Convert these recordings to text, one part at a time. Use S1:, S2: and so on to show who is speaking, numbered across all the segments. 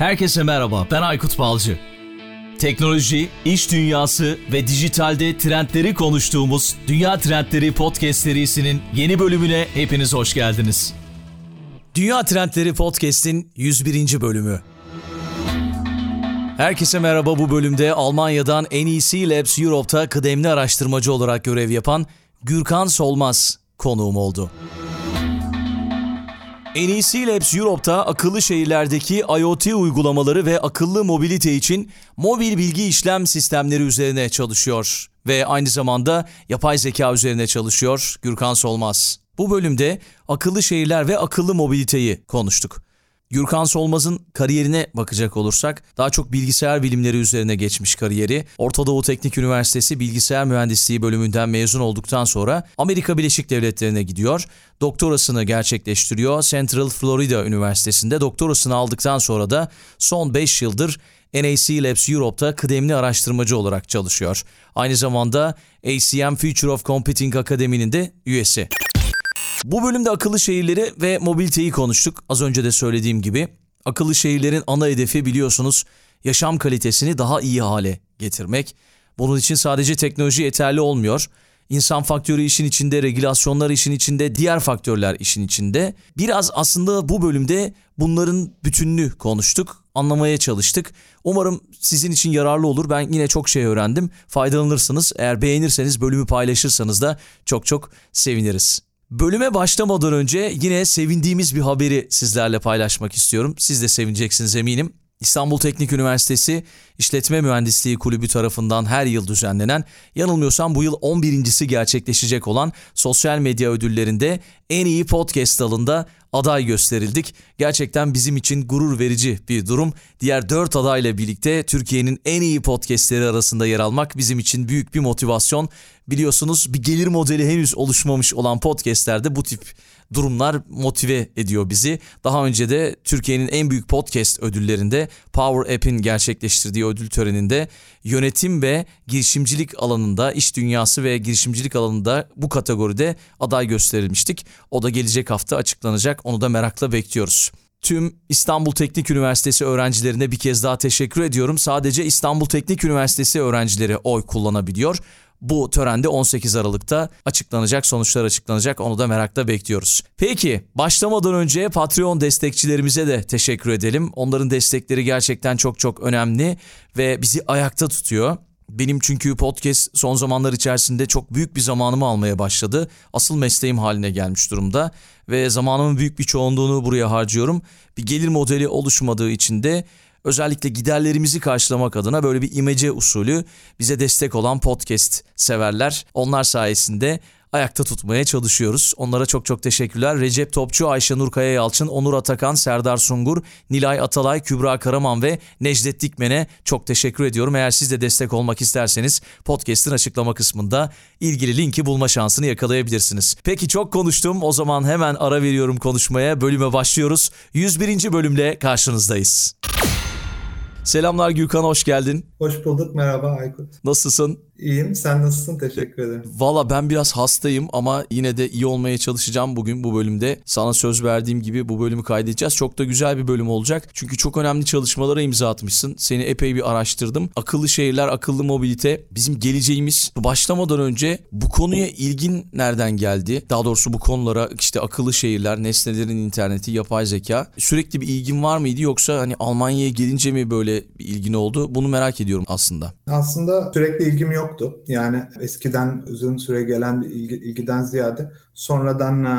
S1: Herkese merhaba, ben Aykut Balcı. Teknoloji, iş dünyası ve dijitalde trendleri konuştuğumuz Dünya Trendleri Podcast serisinin yeni bölümüne hepiniz hoş geldiniz. Dünya Trendleri Podcast'in 101. bölümü. Herkese merhaba bu bölümde Almanya'dan NEC Labs Europe'ta kıdemli araştırmacı olarak görev yapan Gürkan Solmaz konuğum oldu. En iyisi Labs Europe'da akıllı şehirlerdeki IoT uygulamaları ve akıllı mobilite için mobil bilgi işlem sistemleri üzerine çalışıyor ve aynı zamanda yapay zeka üzerine çalışıyor Gürkan Solmaz. Bu bölümde akıllı şehirler ve akıllı mobiliteyi konuştuk. Gürkan Solmaz'ın kariyerine bakacak olursak daha çok bilgisayar bilimleri üzerine geçmiş kariyeri. Orta Doğu Teknik Üniversitesi Bilgisayar Mühendisliği bölümünden mezun olduktan sonra Amerika Birleşik Devletleri'ne gidiyor. Doktorasını gerçekleştiriyor. Central Florida Üniversitesi'nde doktorasını aldıktan sonra da son 5 yıldır NAC Labs Europe'da kıdemli araştırmacı olarak çalışıyor. Aynı zamanda ACM Future of Computing Akademi'nin de üyesi. Bu bölümde akıllı şehirleri ve mobiliteyi konuştuk. Az önce de söylediğim gibi akıllı şehirlerin ana hedefi biliyorsunuz yaşam kalitesini daha iyi hale getirmek. Bunun için sadece teknoloji yeterli olmuyor. İnsan faktörü işin içinde, regülasyonlar işin içinde, diğer faktörler işin içinde. Biraz aslında bu bölümde bunların bütününü konuştuk, anlamaya çalıştık. Umarım sizin için yararlı olur. Ben yine çok şey öğrendim. Faydalanırsınız. Eğer beğenirseniz, bölümü paylaşırsanız da çok çok seviniriz. Bölüme başlamadan önce yine sevindiğimiz bir haberi sizlerle paylaşmak istiyorum. Siz de sevineceksiniz eminim. İstanbul Teknik Üniversitesi İşletme Mühendisliği Kulübü tarafından her yıl düzenlenen, yanılmıyorsam bu yıl 11.si gerçekleşecek olan sosyal medya ödüllerinde en iyi podcast dalında aday gösterildik. Gerçekten bizim için gurur verici bir durum. Diğer 4 adayla birlikte Türkiye'nin en iyi podcastleri arasında yer almak bizim için büyük bir motivasyon. Biliyorsunuz bir gelir modeli henüz oluşmamış olan podcastlerde bu tip durumlar motive ediyor bizi. Daha önce de Türkiye'nin en büyük podcast ödüllerinde Power App'in gerçekleştirdiği ödül töreninde yönetim ve girişimcilik alanında, iş dünyası ve girişimcilik alanında bu kategoride aday gösterilmiştik. O da gelecek hafta açıklanacak. Onu da merakla bekliyoruz tüm İstanbul Teknik Üniversitesi öğrencilerine bir kez daha teşekkür ediyorum. Sadece İstanbul Teknik Üniversitesi öğrencileri oy kullanabiliyor. Bu törende 18 Aralık'ta açıklanacak, sonuçlar açıklanacak. Onu da merakla bekliyoruz. Peki başlamadan önce Patreon destekçilerimize de teşekkür edelim. Onların destekleri gerçekten çok çok önemli ve bizi ayakta tutuyor. Benim çünkü podcast son zamanlar içerisinde çok büyük bir zamanımı almaya başladı. Asıl mesleğim haline gelmiş durumda ve zamanımın büyük bir çoğunluğunu buraya harcıyorum. Bir gelir modeli oluşmadığı için de özellikle giderlerimizi karşılamak adına böyle bir imece usulü bize destek olan podcast severler. Onlar sayesinde ayakta tutmaya çalışıyoruz. Onlara çok çok teşekkürler. Recep Topçu, Ayşe Nurkaya Yalçın, Onur Atakan, Serdar Sungur, Nilay Atalay, Kübra Karaman ve Necdet Dikmen'e çok teşekkür ediyorum. Eğer siz de destek olmak isterseniz podcast'in açıklama kısmında ilgili linki bulma şansını yakalayabilirsiniz. Peki çok konuştum. O zaman hemen ara veriyorum konuşmaya. Bölüme başlıyoruz. 101. bölümle karşınızdayız. Selamlar Gürkan hoş geldin.
S2: Hoş bulduk merhaba Aykut.
S1: Nasılsın?
S2: İyiyim. Sen nasılsın? Teşekkür ederim.
S1: Valla ben biraz hastayım ama yine de iyi olmaya çalışacağım bugün bu bölümde. Sana söz verdiğim gibi bu bölümü kaydedeceğiz. Çok da güzel bir bölüm olacak. Çünkü çok önemli çalışmalara imza atmışsın. Seni epey bir araştırdım. Akıllı şehirler, akıllı mobilite bizim geleceğimiz. Başlamadan önce bu konuya ilgin nereden geldi? Daha doğrusu bu konulara işte akıllı şehirler, nesnelerin interneti, yapay zeka. Sürekli bir ilgin var mıydı yoksa hani Almanya'ya gelince mi böyle bir ilgin oldu? Bunu merak ediyorum
S2: aslında. Aslında sürekli ilgim yok yoktu. Yani eskiden uzun süre gelen bir ilgi, ilgiden ziyade sonradan e,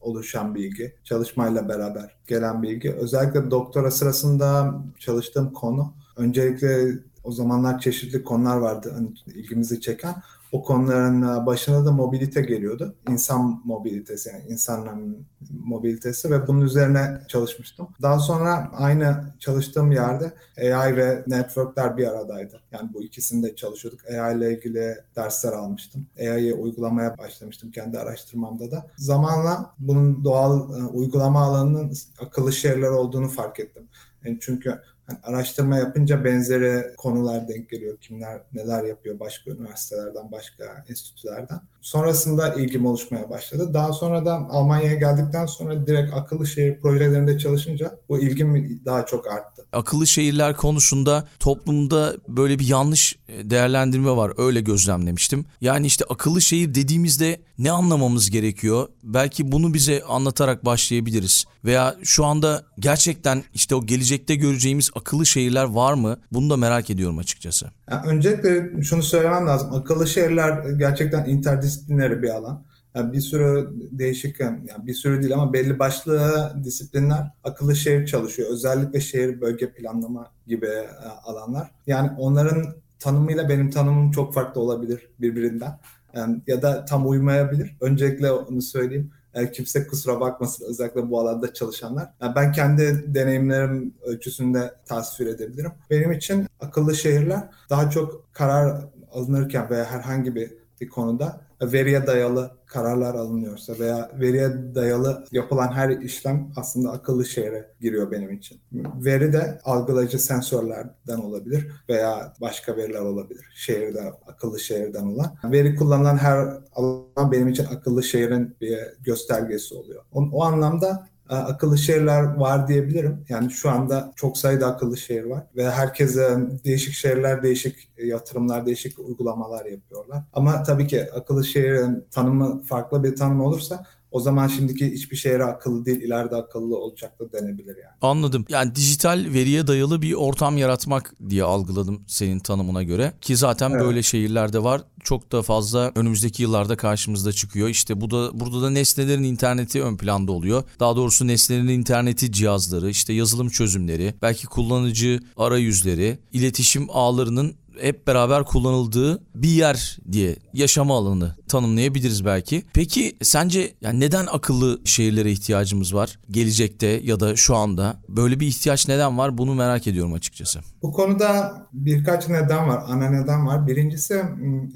S2: oluşan bilgi, çalışmayla beraber gelen bilgi. Özellikle doktora sırasında çalıştığım konu öncelikle o zamanlar çeşitli konular vardı hani ilgimizi çeken o konuların e, başına da mobilite geliyordu. İnsan mobilitesi, yani insanların mobilitesi ve bunun üzerine çalışmıştım. Daha sonra aynı çalıştığım yerde AI ve networkler bir aradaydı. Yani bu ikisinde çalışıyorduk. AI ile ilgili dersler almıştım. AI'yi uygulamaya başlamıştım kendi araştırmamda da. Zamanla bunun doğal e, uygulama alanının akıllı şehirler olduğunu fark ettim. Yani çünkü hani araştırma yapınca benzeri konular denk geliyor. Kimler neler yapıyor başka üniversitelerden, başka enstitülerden. Sonrasında ilgim oluşmaya başladı. Daha sonra da Almanya'ya geldikten sonra direkt akıllı şehir projelerinde çalışınca bu ilgim daha çok arttı.
S1: Akıllı şehirler konusunda toplumda böyle bir yanlış değerlendirme var. Öyle gözlemlemiştim. Yani işte akıllı şehir dediğimizde ne anlamamız gerekiyor? Belki bunu bize anlatarak başlayabiliriz. Veya şu anda gerçekten işte o gelecekte göreceğimiz akıllı şehirler var mı? Bunu da merak ediyorum açıkçası.
S2: Yani öncelikle şunu söylemem lazım. Akıllı şehirler gerçekten interdisipliner bir alan. Yani bir sürü değişik, yani bir sürü değil ama belli başlı disiplinler akıllı şehir çalışıyor. Özellikle şehir bölge planlama gibi e, alanlar. Yani onların tanımıyla benim tanımım çok farklı olabilir birbirinden. Yani ya da tam uymayabilir. Öncelikle onu söyleyeyim. E, kimse kusura bakmasın özellikle bu alanda çalışanlar. Yani ben kendi deneyimlerim ölçüsünde tasvir edebilirim. Benim için akıllı şehirler daha çok karar alınırken veya herhangi bir bir konuda veriye dayalı kararlar alınıyorsa veya veriye dayalı yapılan her işlem aslında akıllı şehre giriyor benim için. Veri de algılayıcı sensörlerden olabilir veya başka veriler olabilir. şehirde akıllı şehirden olan. Veri kullanılan her alan benim için akıllı şehrin bir göstergesi oluyor. O, o anlamda e, akıllı şehirler var diyebilirim. Yani şu anda çok sayıda akıllı şehir var ve herkese değişik şehirler, değişik e, yatırımlar, değişik uygulamalar yapıyorlar. Ama tabii ki akıllı şehrin tanımı farklı bir tanım olursa o zaman şimdiki hiçbir şehre akıllı değil ileride akıllı olacak da denebilir yani.
S1: Anladım. Yani dijital veriye dayalı bir ortam yaratmak diye algıladım senin tanımına göre. Ki zaten evet. böyle şehirlerde var. Çok da fazla önümüzdeki yıllarda karşımızda çıkıyor. İşte bu da burada da nesnelerin interneti ön planda oluyor. Daha doğrusu nesnelerin interneti cihazları, işte yazılım çözümleri, belki kullanıcı arayüzleri, iletişim ağlarının hep beraber kullanıldığı bir yer diye yaşama alanı tanımlayabiliriz belki. Peki sence yani neden akıllı şehirlere ihtiyacımız var? Gelecekte ya da şu anda böyle bir ihtiyaç neden var? Bunu merak ediyorum açıkçası.
S2: Bu konuda birkaç neden var, ana neden var. Birincisi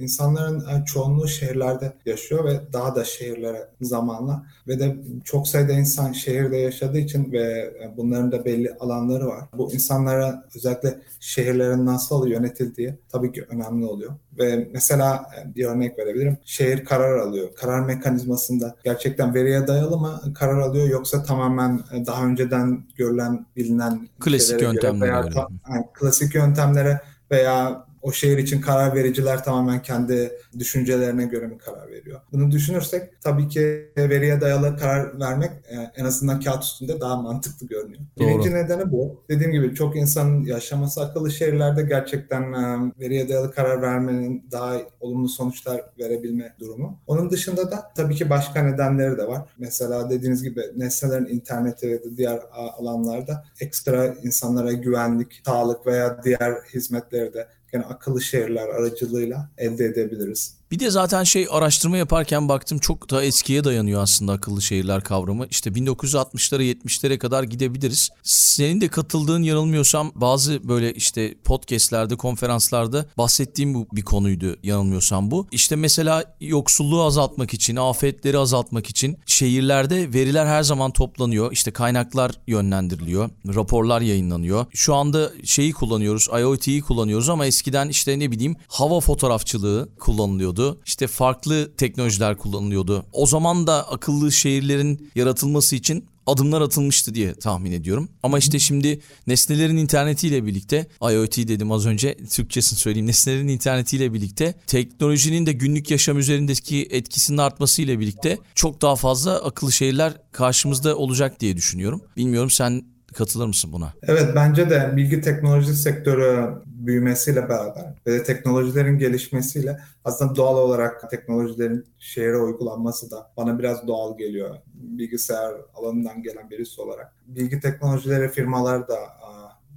S2: insanların e, çoğunluğu şehirlerde yaşıyor ve daha da şehirlere zamanla ve de çok sayıda insan şehirde yaşadığı için ve e, bunların da belli alanları var. Bu insanlara özellikle şehirlerin nasıl yönetildiği tabii ki önemli oluyor. Ve mesela e, bir örnek verebilirim. Şehir karar alıyor. Karar mekanizmasında gerçekten veriye dayalı mı karar alıyor yoksa tamamen e, daha önceden görülen, bilinen
S1: klasik yöntemlere veya,
S2: yani, klasik yöntemlere veya o şehir için karar vericiler tamamen kendi düşüncelerine göre mi karar veriyor? Bunu düşünürsek tabii ki veriye dayalı karar vermek e, en azından kağıt üstünde daha mantıklı görünüyor. Doğru. Birinci nedeni bu. Dediğim gibi çok insanın yaşaması akıllı şehirlerde gerçekten e, veriye dayalı karar vermenin daha olumlu sonuçlar verebilme durumu. Onun dışında da tabii ki başka nedenleri de var. Mesela dediğiniz gibi nesnelerin interneti ve diğer alanlarda ekstra insanlara güvenlik, sağlık veya diğer hizmetleri de yani akıllı şehirler aracılığıyla elde edebiliriz.
S1: Bir de zaten şey araştırma yaparken baktım çok daha eskiye dayanıyor aslında akıllı şehirler kavramı. İşte 1960'lara 70'lere kadar gidebiliriz. Senin de katıldığın yanılmıyorsam bazı böyle işte podcastlerde, konferanslarda bahsettiğim bu bir konuydu yanılmıyorsam bu. İşte mesela yoksulluğu azaltmak için, afetleri azaltmak için şehirlerde veriler her zaman toplanıyor. İşte kaynaklar yönlendiriliyor, raporlar yayınlanıyor. Şu anda şeyi kullanıyoruz, IoT'yi kullanıyoruz ama eskiden işte ne bileyim hava fotoğrafçılığı kullanılıyordu kullanılıyordu. İşte farklı teknolojiler kullanılıyordu. O zaman da akıllı şehirlerin yaratılması için adımlar atılmıştı diye tahmin ediyorum. Ama işte şimdi nesnelerin internetiyle birlikte IoT dedim az önce Türkçesini söyleyeyim. Nesnelerin internetiyle birlikte teknolojinin de günlük yaşam üzerindeki etkisinin artmasıyla birlikte çok daha fazla akıllı şehirler karşımızda olacak diye düşünüyorum. Bilmiyorum sen Katılır mısın buna?
S2: Evet bence de bilgi teknoloji sektörü büyümesiyle beraber ve de teknolojilerin gelişmesiyle aslında doğal olarak teknolojilerin şehre uygulanması da bana biraz doğal geliyor. Bilgisayar alanından gelen birisi olarak. Bilgi teknolojileri firmalar da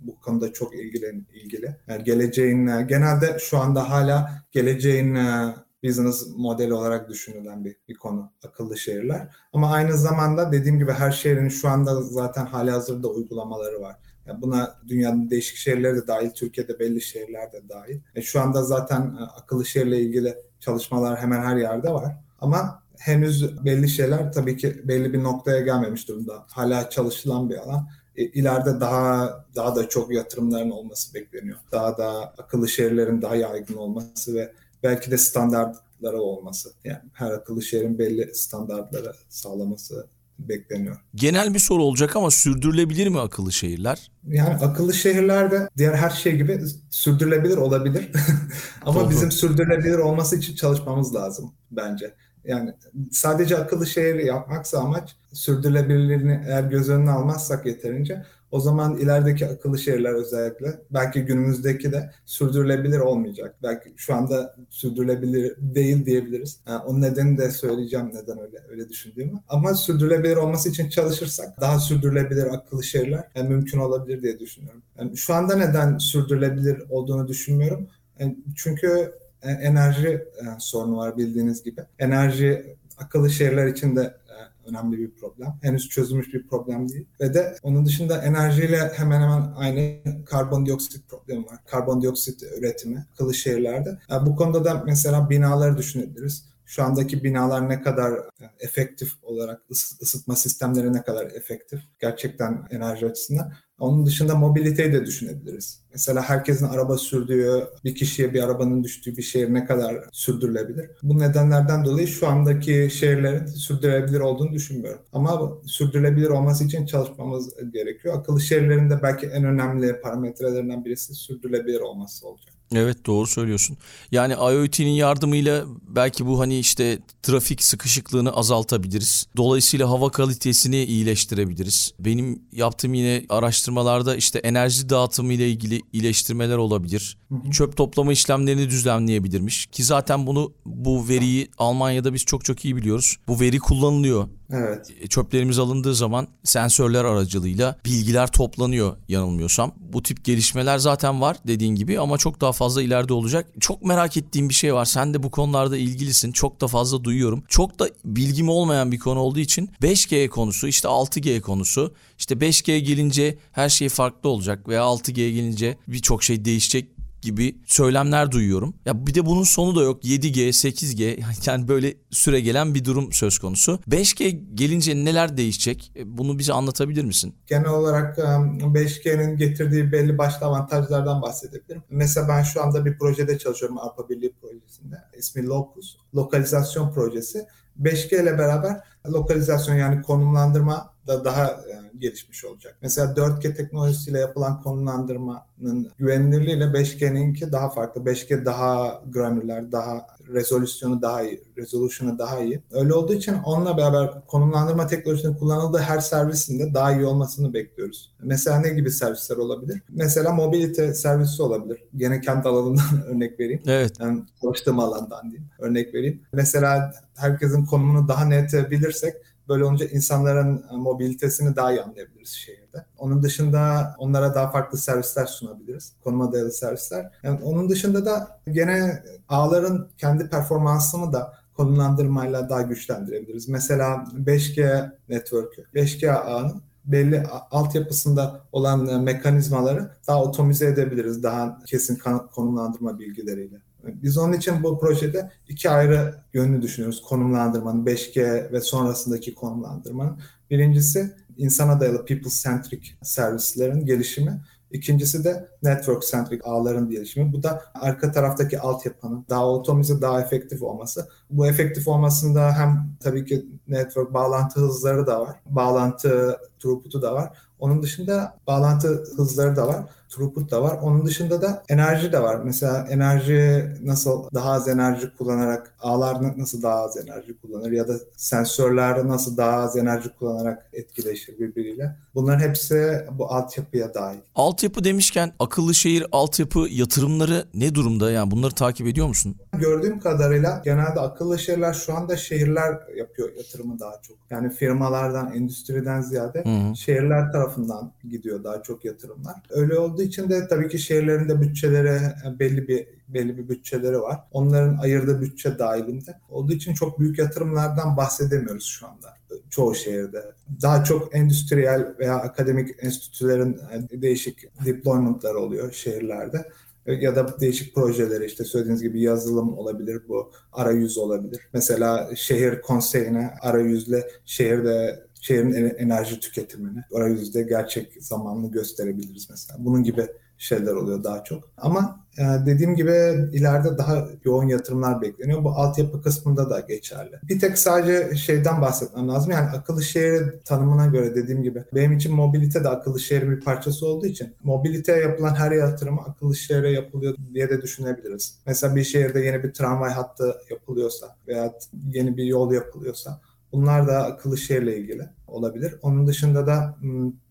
S2: bu konuda çok ilgilen, ilgili. Yani geleceğin e, genelde şu anda hala geleceğin e, business model olarak düşünülen bir, bir konu akıllı şehirler. Ama aynı zamanda dediğim gibi her şehrin şu anda zaten hali hazırda uygulamaları var. Yani buna dünyanın değişik şehirleri de dahil, Türkiye'de belli şehirler de dahil. E şu anda zaten e, akıllı şehirle ilgili çalışmalar hemen her yerde var. Ama henüz belli şeyler tabii ki belli bir noktaya gelmemiş durumda. Hala çalışılan bir alan e, ileride daha daha da çok yatırımların olması bekleniyor. Daha da akıllı şehirlerin daha yaygın olması ve belki de standartlara olması. Yani her akıllı şehrin belli standartlara sağlaması bekleniyor.
S1: Genel bir soru olacak ama sürdürülebilir mi akıllı şehirler?
S2: Yani akıllı şehirler de diğer her şey gibi sürdürülebilir olabilir. ama Doğru. bizim sürdürülebilir olması için çalışmamız lazım bence. Yani sadece akıllı şehir yapmaksa amaç sürdürülebilirliğini eğer göz önüne almazsak yeterince o zaman ilerideki akıllı şehirler özellikle belki günümüzdeki de sürdürülebilir olmayacak. Belki şu anda sürdürülebilir değil diyebiliriz. Yani onun nedeni de söyleyeceğim neden öyle öyle düşündüğümü. Ama sürdürülebilir olması için çalışırsak daha sürdürülebilir akıllı şehirler yani e, mümkün olabilir diye düşünüyorum. Yani şu anda neden sürdürülebilir olduğunu düşünmüyorum. Yani e, çünkü e, enerji sorunu var bildiğiniz gibi. Enerji akıllı şehirler için de e, önemli bir problem. Henüz çözülmüş bir problem değil. Ve de onun dışında enerjiyle hemen hemen aynı karbondioksit problemi var. Karbondioksit üretimi akıllı şehirlerde. Bu konuda da mesela binaları düşünebiliriz şu andaki binalar ne kadar efektif olarak ısıtma sistemleri ne kadar efektif gerçekten enerji açısından. Onun dışında mobiliteyi de düşünebiliriz. Mesela herkesin araba sürdüğü, bir kişiye bir arabanın düştüğü bir şehir ne kadar sürdürülebilir? Bu nedenlerden dolayı şu andaki şehirlerin sürdürülebilir olduğunu düşünmüyorum. Ama sürdürülebilir olması için çalışmamız gerekiyor. Akıllı şehirlerin de belki en önemli parametrelerinden birisi sürdürülebilir olması olacak.
S1: Evet doğru söylüyorsun. Yani IoT'nin yardımıyla belki bu hani işte trafik sıkışıklığını azaltabiliriz. Dolayısıyla hava kalitesini iyileştirebiliriz. Benim yaptığım yine araştırmalarda işte enerji dağıtımı ile ilgili iyileştirmeler olabilir. Çöp toplama işlemlerini düzenleyebilirmiş ki zaten bunu bu veriyi Almanya'da biz çok çok iyi biliyoruz. Bu veri kullanılıyor
S2: Evet. E,
S1: çöplerimiz alındığı zaman sensörler aracılığıyla bilgiler toplanıyor yanılmıyorsam. Bu tip gelişmeler zaten var dediğin gibi ama çok daha fazla ileride olacak. Çok merak ettiğim bir şey var. Sen de bu konularda ilgilisin. Çok da fazla duyuyorum. Çok da bilgim olmayan bir konu olduğu için 5G konusu, işte 6G konusu. işte 5G gelince her şey farklı olacak veya 6G gelince birçok şey değişecek gibi söylemler duyuyorum. Ya bir de bunun sonu da yok. 7G, 8G yani böyle süre gelen bir durum söz konusu. 5G gelince neler değişecek? E, bunu bize anlatabilir misin?
S2: Genel olarak 5G'nin ıı, getirdiği belli başlı avantajlardan bahsedebilirim. Mesela ben şu anda bir projede çalışıyorum Avrupa Birliği projesinde. İsmi Locus. Lokalizasyon projesi. 5G ile beraber lokalizasyon yani konumlandırma da daha e, gelişmiş olacak. Mesela 4G teknolojisiyle yapılan konumlandırmanın güvenilirliğiyle 5G'ninki daha farklı. 5G daha granüler, daha rezolüsyonu daha iyi, resolution'u daha iyi. Öyle olduğu için onunla beraber konumlandırma teknolojisinin kullanıldığı her servisinde daha iyi olmasını bekliyoruz. Mesela ne gibi servisler olabilir? Mesela mobilite servisi olabilir. Gene kendi alanından örnek vereyim.
S1: Evet.
S2: Yani çalıştığım alandan diyeyim. Örnek vereyim. Mesela herkesin konumunu daha net bilirsek böyle olunca insanların mobilitesini daha iyi anlayabiliriz şehirde. Onun dışında onlara daha farklı servisler sunabiliriz. Konuma dayalı servisler. Yani onun dışında da gene ağların kendi performansını da konumlandırmayla daha güçlendirebiliriz. Mesela 5G network'ü, 5G ağının belli altyapısında olan mekanizmaları daha otomize edebiliriz daha kesin konumlandırma bilgileriyle. Biz onun için bu projede iki ayrı yönünü düşünüyoruz. Konumlandırmanın, 5G ve sonrasındaki konumlandırmanın. Birincisi insana dayalı people-centric servislerin gelişimi. İkincisi de network centric ağların gelişimi. Bu da arka taraftaki altyapının daha otomize, daha efektif olması. Bu efektif olmasında hem tabii ki network bağlantı hızları da var. Bağlantı throughput'u da var. Onun dışında bağlantı hızları da var throughput da var. Onun dışında da enerji de var. Mesela enerji nasıl daha az enerji kullanarak ağlar nasıl daha az enerji kullanır ya da sensörler nasıl daha az enerji kullanarak etkileşir birbiriyle. Bunların hepsi bu altyapıya dahil.
S1: Altyapı demişken akıllı şehir altyapı yatırımları ne durumda? Yani bunları takip ediyor musun?
S2: Gördüğüm kadarıyla genelde akıllı şehirler şu anda şehirler yapıyor yatırımı daha çok. Yani firmalardan, endüstriden ziyade Hı-hı. şehirler tarafından gidiyor daha çok yatırımlar. Öyle oldu olduğu için de tabii ki şehirlerin de bütçelere e, belli bir belli bir bütçeleri var. Onların ayırdığı bütçe dahilinde olduğu için çok büyük yatırımlardan bahsedemiyoruz şu anda çoğu şehirde. Daha çok endüstriyel veya akademik enstitülerin e, değişik deploymentları oluyor şehirlerde e, ya da değişik projeleri işte söylediğiniz gibi yazılım olabilir bu arayüz olabilir. Mesela şehir konseyine arayüzle şehirde şehrin enerji tüketimini arayüzde gerçek zamanlı gösterebiliriz mesela. Bunun gibi şeyler oluyor daha çok. Ama e, dediğim gibi ileride daha yoğun yatırımlar bekleniyor. Bu altyapı kısmında da geçerli. Bir tek sadece şeyden bahsetmem lazım. Yani akıllı şehir tanımına göre dediğim gibi benim için mobilite de akıllı şehrin bir parçası olduğu için mobiliteye yapılan her yatırım akıllı şehre yapılıyor diye de düşünebiliriz. Mesela bir şehirde yeni bir tramvay hattı yapılıyorsa veya yeni bir yol yapılıyorsa Bunlar da akıllı şehirle ilgili olabilir. Onun dışında da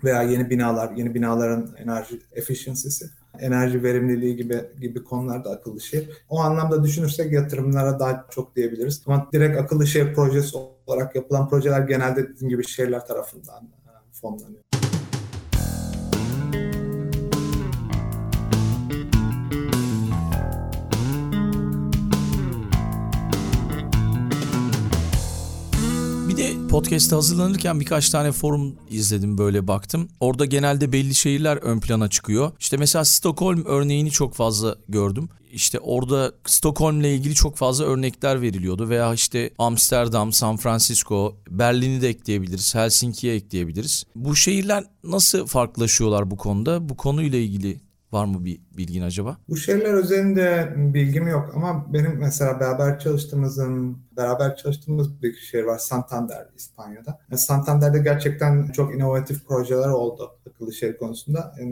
S2: veya yeni binalar, yeni binaların enerji efficiency'si, enerji verimliliği gibi gibi konularda akıllı şehir. O anlamda düşünürsek yatırımlara daha çok diyebiliriz. Ama direkt akıllı şehir projesi olarak yapılan projeler genelde dediğim gibi şehirler tarafından fonlanıyor.
S1: Bir de podcast'te hazırlanırken birkaç tane forum izledim böyle baktım. Orada genelde belli şehirler ön plana çıkıyor. İşte mesela Stockholm örneğini çok fazla gördüm. İşte orada Stockholm'le ilgili çok fazla örnekler veriliyordu veya işte Amsterdam, San Francisco, Berlin'i de ekleyebiliriz, Helsinki'ye ekleyebiliriz. Bu şehirler nasıl farklılaşıyorlar bu konuda? Bu konuyla ilgili Var mı bir bilgin acaba?
S2: Bu şeyler üzerinde bilgim yok ama benim mesela beraber çalıştığımızın beraber çalıştığımız bir şehir var Santander İspanya'da. E, Santander'de gerçekten çok inovatif projeler oldu akıllı şehir konusunda. E,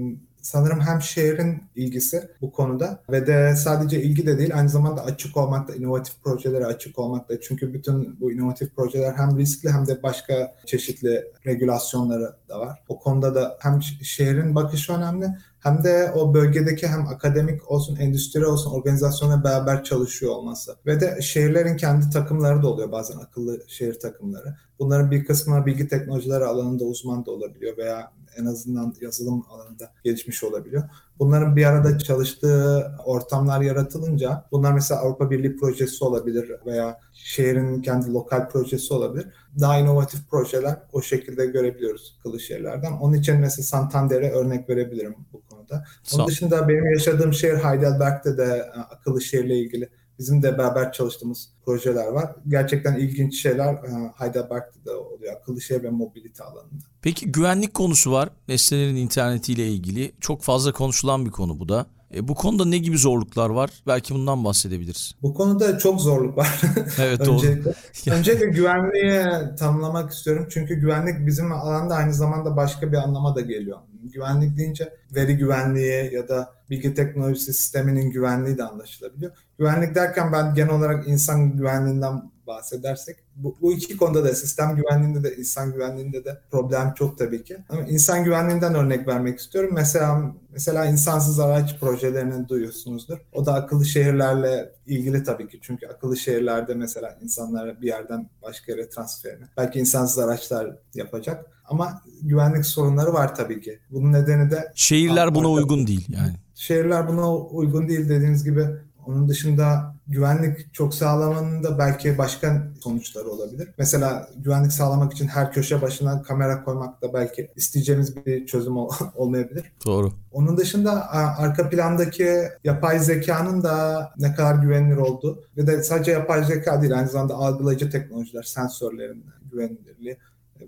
S2: sanırım hem şehrin ilgisi bu konuda ve de sadece ilgi de değil aynı zamanda açık olmak da inovatif projelere açık olmak çünkü bütün bu inovatif projeler hem riskli hem de başka çeşitli regülasyonları da var. O konuda da hem şehrin bakışı önemli hem de o bölgedeki hem akademik olsun, endüstri olsun organizasyonla beraber çalışıyor olması. Ve de şehirlerin kendi takımları da oluyor bazen akıllı şehir takımları. Bunların bir kısmı bilgi teknolojileri alanında uzman da olabiliyor veya en azından yazılım alanında gelişmiş olabiliyor. Bunların bir arada çalıştığı ortamlar yaratılınca bunlar mesela Avrupa Birliği projesi olabilir veya şehrin kendi lokal projesi olabilir. Daha inovatif projeler o şekilde görebiliyoruz Kılıçşehirlerden. Onun için mesela Santander'e örnek verebilirim bu konuda. Onun dışında benim yaşadığım şehir Heidelberg'de de e, Kılıçşehir'le ilgili Bizim de beraber çalıştığımız projeler var. Gerçekten ilginç şeyler e, Heidelberg'de de oluyor. Akıllı şehir ve mobilite alanında.
S1: Peki güvenlik konusu var. Nesnelerin internetiyle ilgili. Çok fazla konuşulan bir konu bu da. E, bu konuda ne gibi zorluklar var? Belki bundan bahsedebiliriz.
S2: Bu konuda çok zorluk var.
S1: Evet doğru. öncelikle,
S2: öncelikle güvenliği tanımlamak istiyorum. Çünkü güvenlik bizim alanda aynı zamanda başka bir anlama da geliyor güvenlik deyince veri güvenliği ya da bilgi teknolojisi sisteminin güvenliği de anlaşılabiliyor. Güvenlik derken ben genel olarak insan güvenliğinden bahsedersek bu, bu iki konuda da sistem güvenliğinde de insan güvenliğinde de problem çok tabii ki. Ama insan güvenliğinden örnek vermek istiyorum. Mesela mesela insansız araç projelerini duyuyorsunuzdur. O da akıllı şehirlerle ilgili tabii ki. Çünkü akıllı şehirlerde mesela insanlara bir yerden başka yere transferini belki insansız araçlar yapacak. Ama güvenlik sorunları var tabii ki. Bunun nedeni de
S1: şehirler buna uygun değil yani.
S2: Şehirler buna uygun değil dediğiniz gibi onun dışında güvenlik çok sağlamanın da belki başka sonuçları olabilir. Mesela güvenlik sağlamak için her köşe başına kamera koymak da belki isteyeceğimiz bir çözüm ol- olmayabilir.
S1: Doğru.
S2: Onun dışında arka plandaki yapay zekanın da ne kadar güvenilir olduğu ve de sadece yapay zeka değil aynı zamanda algılayıcı teknolojiler, sensörlerin güvenilirliği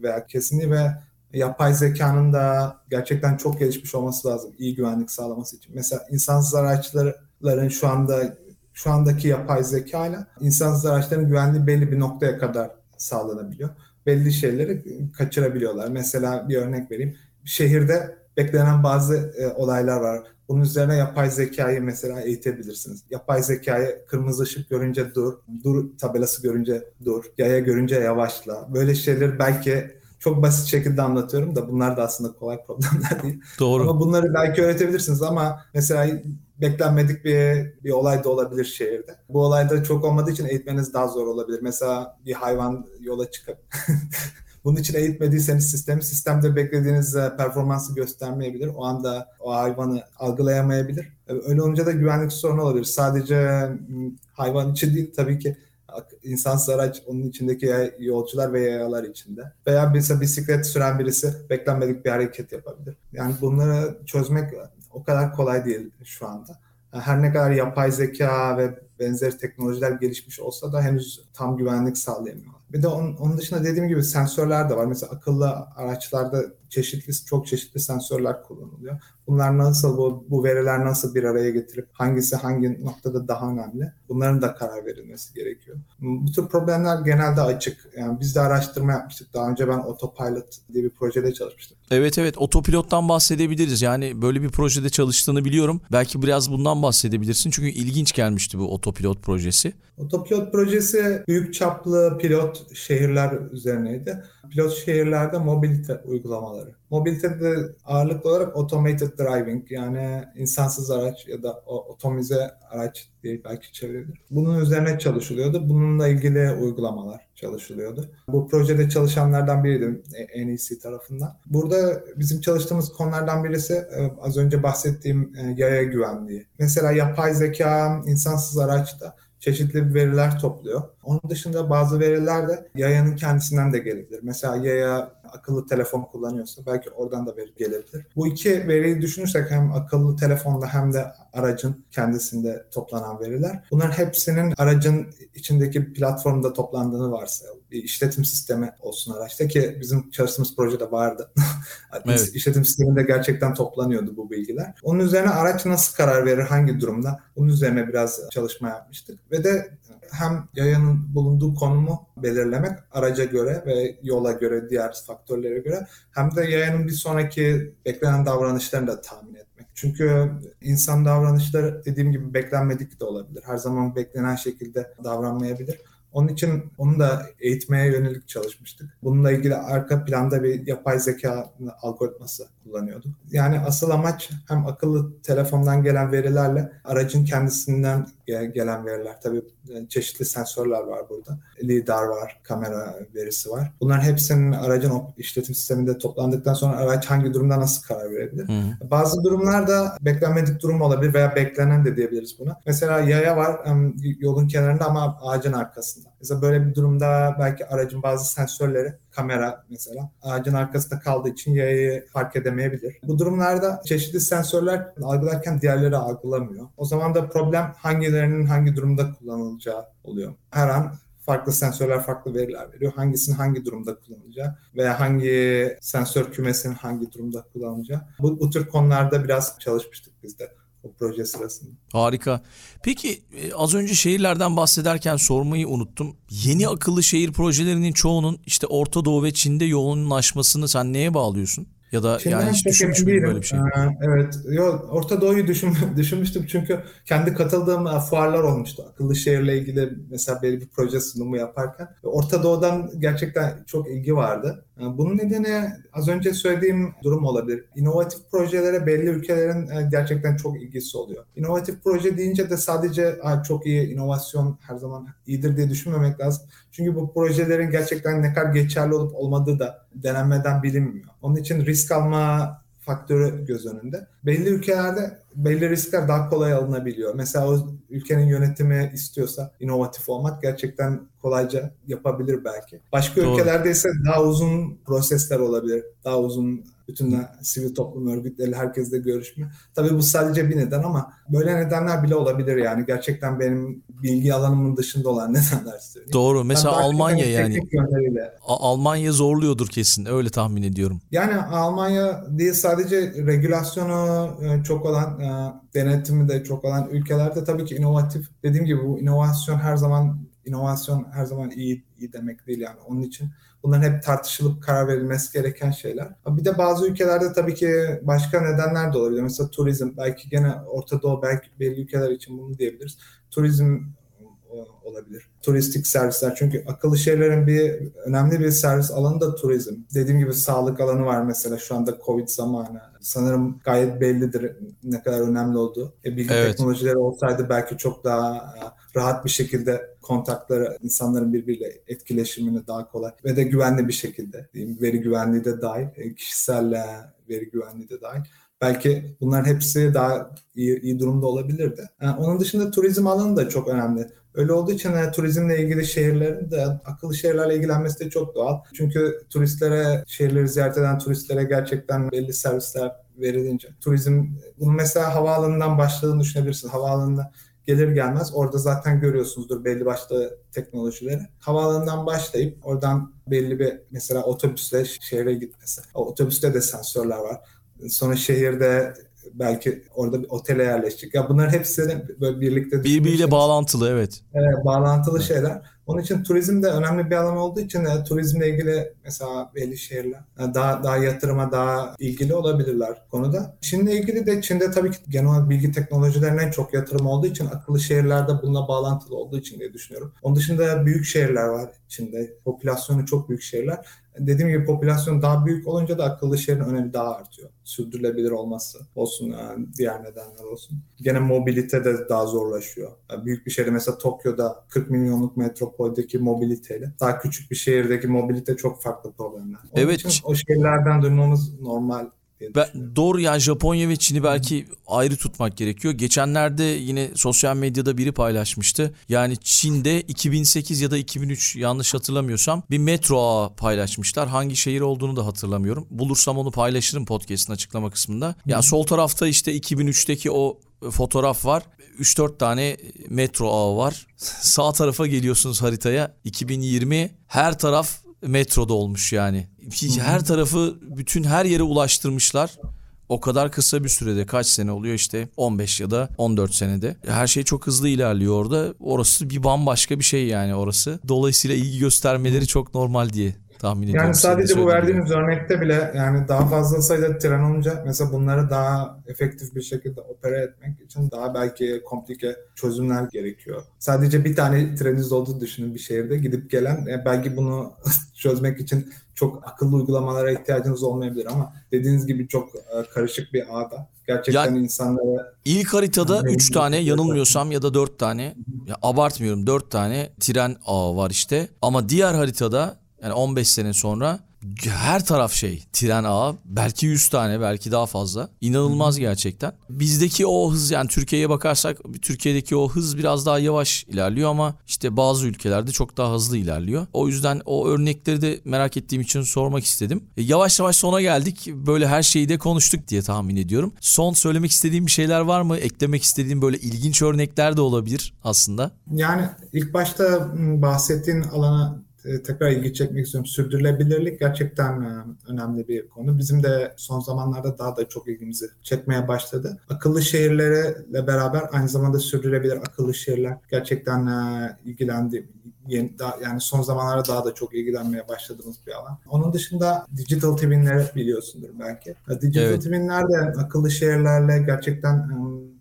S2: veya kesinliği ve yapay zekanın da gerçekten çok gelişmiş olması lazım iyi güvenlik sağlaması için. Mesela insansız araçları insanların şu anda şu andaki yapay zeka ile insansız araçların güvenliği belli bir noktaya kadar sağlanabiliyor. Belli şeyleri kaçırabiliyorlar. Mesela bir örnek vereyim. Şehirde beklenen bazı e, olaylar var. Bunun üzerine yapay zekayı mesela eğitebilirsiniz. Yapay zekayı kırmızı ışık görünce dur, dur tabelası görünce dur, yaya görünce yavaşla. Böyle şeyler belki çok basit şekilde anlatıyorum da bunlar da aslında kolay problemler değil.
S1: Doğru.
S2: Ama bunları belki öğretebilirsiniz ama mesela beklenmedik bir, bir olay da olabilir şehirde. Bu olayda çok olmadığı için eğitmeniz daha zor olabilir. Mesela bir hayvan yola çıkıp Bunun için eğitmediyseniz sistem sistemde beklediğiniz e, performansı göstermeyebilir. O anda o hayvanı algılayamayabilir. E, öyle olunca da güvenlik sorunu olabilir. Sadece hayvan için değil tabii ki insansız araç onun içindeki yolcular ve yayalar içinde. Veya mesela bisiklet süren birisi beklenmedik bir hareket yapabilir. Yani bunları çözmek o kadar kolay değil şu anda. Her ne kadar yapay zeka ve benzeri teknolojiler gelişmiş olsa da henüz tam güvenlik sağlayamıyorlar. Bir de onun, onun dışında dediğim gibi sensörler de var. Mesela akıllı araçlarda çeşitli çok çeşitli sensörler kullanılıyor. Bunlar nasıl bu, bu veriler nasıl bir araya getirip hangisi hangi noktada daha önemli? Bunların da karar verilmesi gerekiyor. Bu tür problemler genelde açık. Yani biz de araştırma yapmıştık. Daha önce ben otopilot diye bir projede çalışmıştım.
S1: Evet evet otopilottan bahsedebiliriz. Yani böyle bir projede çalıştığını biliyorum. Belki biraz bundan bahsedebilirsin. Çünkü ilginç gelmişti bu otopilot projesi.
S2: Otopilot projesi büyük çaplı pilot şehirler üzerineydi. Pilot şehirlerde mobilite uygulamaları. Mobilitede ağırlıklı olarak automated driving yani insansız araç ya da otomize araç diye belki çevrilir. Bunun üzerine çalışılıyordu. Bununla ilgili uygulamalar çalışılıyordu. Bu projede çalışanlardan biriydim e, NEC tarafından. Burada bizim çalıştığımız konulardan birisi e, az önce bahsettiğim e, yaya güvenliği. Mesela yapay zeka insansız araçta çeşitli veriler topluyor onun dışında bazı veriler de yayanın kendisinden de gelebilir. Mesela yaya akıllı telefon kullanıyorsa belki oradan da veri gelebilir. Bu iki veriyi düşünürsek hem akıllı telefonda hem de aracın kendisinde toplanan veriler. Bunların hepsinin aracın içindeki platformda toplandığını varsayalım. Bir işletim sistemi olsun araçta ki bizim çalıştığımız projede vardı. evet. İşletim sisteminde gerçekten toplanıyordu bu bilgiler. Onun üzerine araç nasıl karar verir, hangi durumda? Bunun üzerine biraz çalışma yapmıştık. Ve de hem yayanın bulunduğu konumu belirlemek araca göre ve yola göre diğer faktörlere göre hem de yayının bir sonraki beklenen davranışlarını da tahmin etmek. Çünkü insan davranışları dediğim gibi beklenmedik de olabilir. Her zaman beklenen şekilde davranmayabilir. Onun için onu da eğitmeye yönelik çalışmıştık. Bununla ilgili arka planda bir yapay zeka algoritması kullanıyorduk. Yani asıl amaç hem akıllı telefondan gelen verilerle aracın kendisinden gelen veriler. Tabii e, çeşitli sensörler var burada. Lidar var, kamera verisi var. bunlar hepsinin aracın işletim sisteminde toplandıktan sonra araç hangi durumda nasıl karar verebilir? Hı. Bazı durumlarda beklenmedik durum olabilir veya beklenen de diyebiliriz buna. Mesela yaya var yolun kenarında ama ağacın arkasında. Mesela böyle bir durumda belki aracın bazı sensörleri kamera mesela ağacın arkasında kaldığı için yayayı fark edemeyebilir. Bu durumlarda çeşitli sensörler algılarken diğerleri algılamıyor. O zaman da problem hangilerinin hangi durumda kullanılacağı oluyor. Her an farklı sensörler farklı veriler veriyor. Hangisinin hangi durumda kullanılacağı veya hangi sensör kümesinin hangi durumda kullanılacağı. Bu, bu tür konularda biraz çalışmıştık biz de o proje sırasında.
S1: Harika. Peki e, az önce şehirlerden bahsederken sormayı unuttum. Yeni akıllı şehir projelerinin çoğunun işte Orta Doğu ve Çin'de yoğunlaşmasını sen neye bağlıyorsun? Ya da Çin'den yani hiç düşünmüş müydün böyle bir şey? Aa, ee,
S2: evet. Yo, Orta Doğu'yu düşün, düşünmüştüm çünkü kendi katıldığım e, fuarlar olmuştu. Akıllı şehirle ilgili mesela belli bir proje sunumu yaparken. Orta Doğu'dan gerçekten çok ilgi vardı. Ee, bunun nedeni az önce söylediğim durum olabilir. İnovatif projelere belli ülkelerin e, gerçekten çok ilgisi oluyor. İnovatif proje deyince de sadece çok iyi inovasyon her zaman iyidir diye düşünmemek lazım. Çünkü bu projelerin gerçekten ne kadar geçerli olup olmadığı da denenmeden bilinmiyor. Onun için risk alma faktörü göz önünde. Belli ülkelerde belli riskler daha kolay alınabiliyor. Mesela o ülkenin yönetimi istiyorsa inovatif olmak gerçekten kolayca yapabilir belki. Başka Doğru. ülkelerde ise daha uzun prosesler olabilir. Daha uzun bütün sivil toplum örgütleri herkesle görüşme. Tabii bu sadece bir neden ama böyle nedenler bile olabilir yani. Gerçekten benim bilgi alanımın dışında olan nedenler
S1: söyleyeyim. Doğru. Mesela Almanya hani yani. Almanya zorluyordur kesin. Öyle tahmin ediyorum.
S2: Yani Almanya değil sadece regülasyonu e, çok olan, e, denetimi de çok olan ülkelerde tabii ki inovatif. Dediğim gibi bu inovasyon her zaman inovasyon her zaman iyi, iyi demek değil yani. Onun için Bunlar hep tartışılıp karar verilmesi gereken şeyler. Bir de bazı ülkelerde tabii ki başka nedenler de olabilir. Mesela turizm belki gene Orta Doğu belki belli ülkeler için bunu diyebiliriz. Turizm olabilir. Turistik servisler çünkü akıllı şehirlerin bir önemli bir servis alanı da turizm. Dediğim gibi sağlık alanı var mesela şu anda Covid zamanı. Sanırım gayet bellidir ne kadar önemli olduğu. E, bilgi evet. teknolojileri olsaydı belki çok daha e, rahat bir şekilde kontakları, insanların birbiriyle etkileşimini daha kolay ve de güvenli bir şekilde diyeyim, veri güvenliği de dahil, e, kişisel veri güvenliği de dahil Belki bunların hepsi daha iyi, iyi durumda olabilirdi. Yani onun dışında turizm alanı da çok önemli. Öyle olduğu için yani, e, turizmle ilgili şehirlerin de akıllı şehirlerle ilgilenmesi de çok doğal. Çünkü turistlere, şehirleri ziyaret eden turistlere gerçekten belli servisler verilince. Turizm, bunu mesela havaalanından başladığını düşünebilirsin. Havaalanına gelir gelmez orada zaten görüyorsunuzdur belli başlı teknolojileri. Havaalanından başlayıp oradan belli bir mesela otobüsle şehre gitmesi. O otobüste de sensörler var Sonra şehirde belki orada bir otele yerleştik. Ya bunların hepsi böyle birlikte
S1: birbiriyle şey. bağlantılı evet. Evet,
S2: bağlantılı evet. şeyler. Onun için turizm de önemli bir alan olduğu için de turizmle ilgili mesela belli şehirler daha daha yatırıma daha ilgili olabilirler konuda. Çin'le ilgili de Çin'de tabii ki genel olarak bilgi teknolojilerine en çok yatırım olduğu için akıllı şehirlerde bununla bağlantılı olduğu için diye düşünüyorum. Onun dışında büyük şehirler var Çin'de. Popülasyonu çok büyük şehirler dediğim gibi popülasyon daha büyük olunca da akıllı şehrin önemi daha artıyor. Sürdürülebilir olması olsun yani e, diğer nedenler olsun. Gene mobilite de daha zorlaşıyor. Yani e, büyük bir şehirde mesela Tokyo'da 40 milyonluk metropoldeki mobiliteyle daha küçük bir şehirdeki mobilite çok farklı problemler. Onun evet. için o şehirlerden dönmemiz normal ben,
S1: doğru yani Japonya ve Çin'i belki ayrı tutmak gerekiyor. Geçenlerde yine sosyal medyada biri paylaşmıştı. Yani Çin'de 2008 ya da 2003 yanlış hatırlamıyorsam bir metro ağı paylaşmışlar. Hangi şehir olduğunu da hatırlamıyorum. Bulursam onu paylaşırım podcast'in açıklama kısmında. Ya yani sol tarafta işte 2003'teki o fotoğraf var. 3-4 tane metro ağı var. Sağ tarafa geliyorsunuz haritaya. 2020 her taraf metroda olmuş yani hı her tarafı bütün her yere ulaştırmışlar. O kadar kısa bir sürede kaç sene oluyor işte 15 ya da 14 senede. Her şey çok hızlı ilerliyor orada. Orası bir bambaşka bir şey yani orası. Dolayısıyla ilgi göstermeleri çok normal diye Tahmin
S2: ediyorum. Yani sadece bu verdiğimiz örnekte bile yani daha fazla sayıda tren olunca mesela bunları daha efektif bir şekilde opera etmek için daha belki komplike çözümler gerekiyor. Sadece bir tane treniniz olduğu düşünün bir şehirde gidip gelen e, belki bunu çözmek için çok akıllı uygulamalara ihtiyacınız olmayabilir ama dediğiniz gibi çok e, karışık bir ağda. Gerçekten yani, insanlara...
S1: ilk haritada 3 tane şey yanılmıyorsam ya da 4 tane ya abartmıyorum 4 tane tren ağı var işte ama diğer haritada yani 15 sene sonra her taraf şey tren ağı belki 100 tane belki daha fazla inanılmaz gerçekten. Bizdeki o hız yani Türkiye'ye bakarsak Türkiye'deki o hız biraz daha yavaş ilerliyor ama işte bazı ülkelerde çok daha hızlı ilerliyor. O yüzden o örnekleri de merak ettiğim için sormak istedim. E, yavaş yavaş sona geldik böyle her şeyi de konuştuk diye tahmin ediyorum. Son söylemek istediğim bir şeyler var mı? Eklemek istediğim böyle ilginç örnekler de olabilir aslında.
S2: Yani ilk başta bahsettiğin alana e, tekrar ilgi çekmek istiyorum. Sürdürülebilirlik gerçekten e, önemli bir konu. Bizim de son zamanlarda daha da çok ilgimizi çekmeye başladı. Akıllı şehirlerle beraber aynı zamanda sürdürülebilir akıllı şehirler gerçekten e, ilgilendi. yeni, daha, yani son zamanlarda daha da çok ilgilenmeye başladığımız bir alan. Onun dışında digital twinleri biliyorsundur belki. Digital evet. twinler de akıllı şehirlerle gerçekten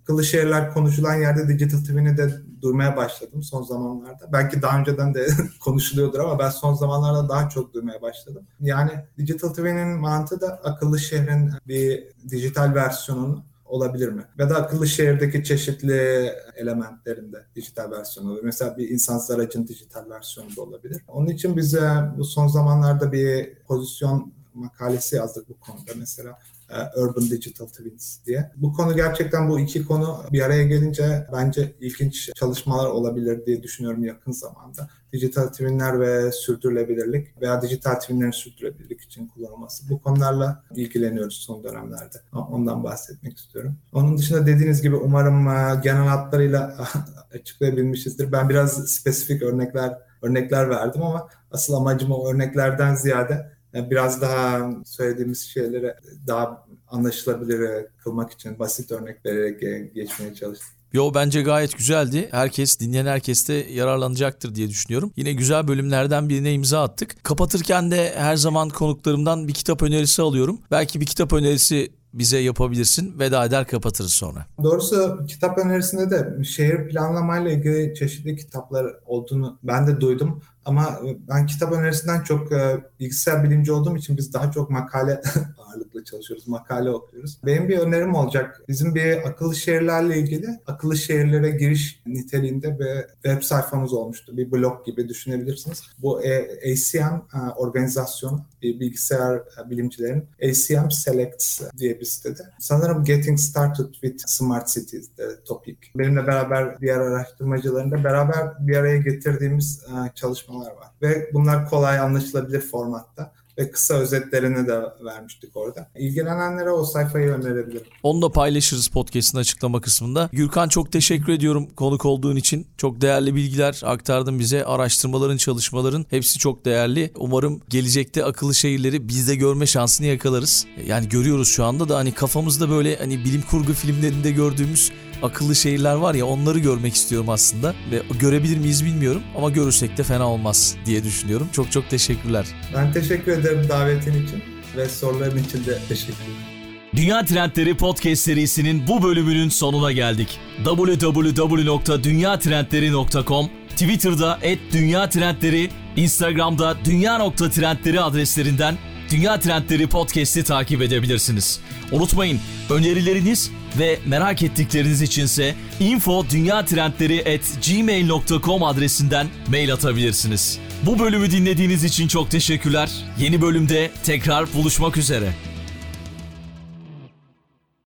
S2: Kılıçerirler konuşulan yerde Digital TV'ni de duymaya başladım son zamanlarda. Belki daha önceden de konuşuluyordur ama ben son zamanlarda daha çok duymaya başladım. Yani Digital TV'nin mantığı da akıllı şehrin bir dijital versiyonunun olabilir mi? Ya da akıllı şehirdeki çeşitli elementlerinde dijital versiyonu olabilir. Mesela bir insansız aracın dijital versiyonu da olabilir. Onun için bize bu son zamanlarda bir pozisyon makalesi yazdık bu konuda mesela. E, Urban Digital Twins diye. Bu konu gerçekten bu iki konu bir araya gelince bence ilginç çalışmalar olabilir diye düşünüyorum yakın zamanda. Dijital twinler ve sürdürülebilirlik veya dijital twinlerin sürdürülebilirlik için kullanılması. Bu konularla ilgileniyoruz son dönemlerde. Ondan bahsetmek istiyorum. Onun dışında dediğiniz gibi umarım e, genel hatlarıyla açıklayabilmişizdir. Ben biraz spesifik örnekler örnekler verdim ama asıl amacım o örneklerden ziyade biraz daha söylediğimiz şeylere daha anlaşılabilir kılmak için basit örnek vererek geçmeye çalıştım.
S1: Yo bence gayet güzeldi. Herkes dinleyen herkes de yararlanacaktır diye düşünüyorum. Yine güzel bölümlerden birine imza attık. Kapatırken de her zaman konuklarımdan bir kitap önerisi alıyorum. Belki bir kitap önerisi bize yapabilirsin. Veda eder kapatırız sonra.
S2: Doğrusu kitap önerisinde de şehir planlamayla ilgili çeşitli kitaplar olduğunu ben de duydum. Ama ben kitap önerisinden çok e, bilgisayar bilimci olduğum için biz daha çok makale ağırlıklı çalışıyoruz, makale okuyoruz. Benim bir önerim olacak. Bizim bir akıllı şehirlerle ilgili akıllı şehirlere giriş niteliğinde bir web sayfamız olmuştu. Bir blog gibi düşünebilirsiniz. Bu e, ACM e, organizasyonu, bir bilgisayar e, bilimcilerin ACM Selects diye bir sitede. Sanırım Getting Started with Smart Cities de topik. Benimle beraber diğer araştırmacıların da beraber bir araya getirdiğimiz e, çalışma anlatmalar var. Ve bunlar kolay anlaşılabilir formatta ve kısa özetlerini de vermiştik orada. İlgilenenlere o sayfayı önerebilirim.
S1: Onu da paylaşırız podcast'in açıklama kısmında. Gürkan çok teşekkür ediyorum konuk olduğun için. Çok değerli bilgiler aktardın bize. Araştırmaların, çalışmaların hepsi çok değerli. Umarım gelecekte akıllı şehirleri biz de görme şansını yakalarız. Yani görüyoruz şu anda da hani kafamızda böyle hani bilim kurgu filmlerinde gördüğümüz akıllı şehirler var ya onları görmek istiyorum aslında. Ve görebilir miyiz bilmiyorum ama görürsek de fena olmaz diye düşünüyorum. Çok çok teşekkürler.
S2: Ben teşekkür ederim davetin için ve soruların için de teşekkür
S1: Dünya Trendleri Podcast serisinin bu bölümünün sonuna geldik. www.dünyatrendleri.com, Twitter'da @dünyatrendleri, Instagram'da dünya.trendleri adreslerinden Dünya Trendleri Podcast'i takip edebilirsiniz. Unutmayın önerileriniz ve merak ettikleriniz içinse info gmail.com adresinden mail atabilirsiniz. Bu bölümü dinlediğiniz için çok teşekkürler. Yeni bölümde tekrar buluşmak üzere.